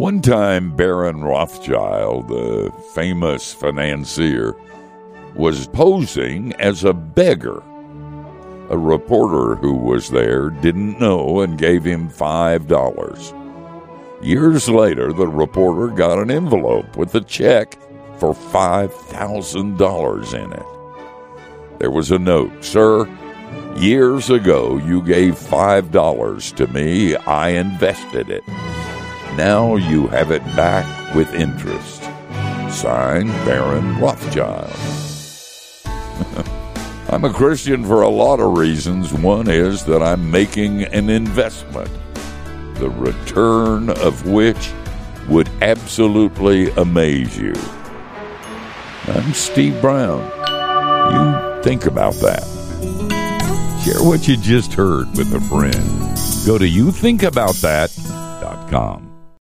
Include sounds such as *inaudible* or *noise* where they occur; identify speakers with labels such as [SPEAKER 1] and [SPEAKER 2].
[SPEAKER 1] One time, Baron Rothschild, the famous financier, was posing as a beggar. A reporter who was there didn't know and gave him $5. Years later, the reporter got an envelope with a check for $5,000 in it. There was a note Sir, years ago you gave $5 to me. I invested it. Now you have it back with interest. Signed, Baron Rothschild. *laughs* I'm a Christian for a lot of reasons. One is that I'm making an investment, the return of which would absolutely amaze you. I'm Steve Brown. You think about that. Share what you just heard with a friend. Go to youthinkaboutthat.com.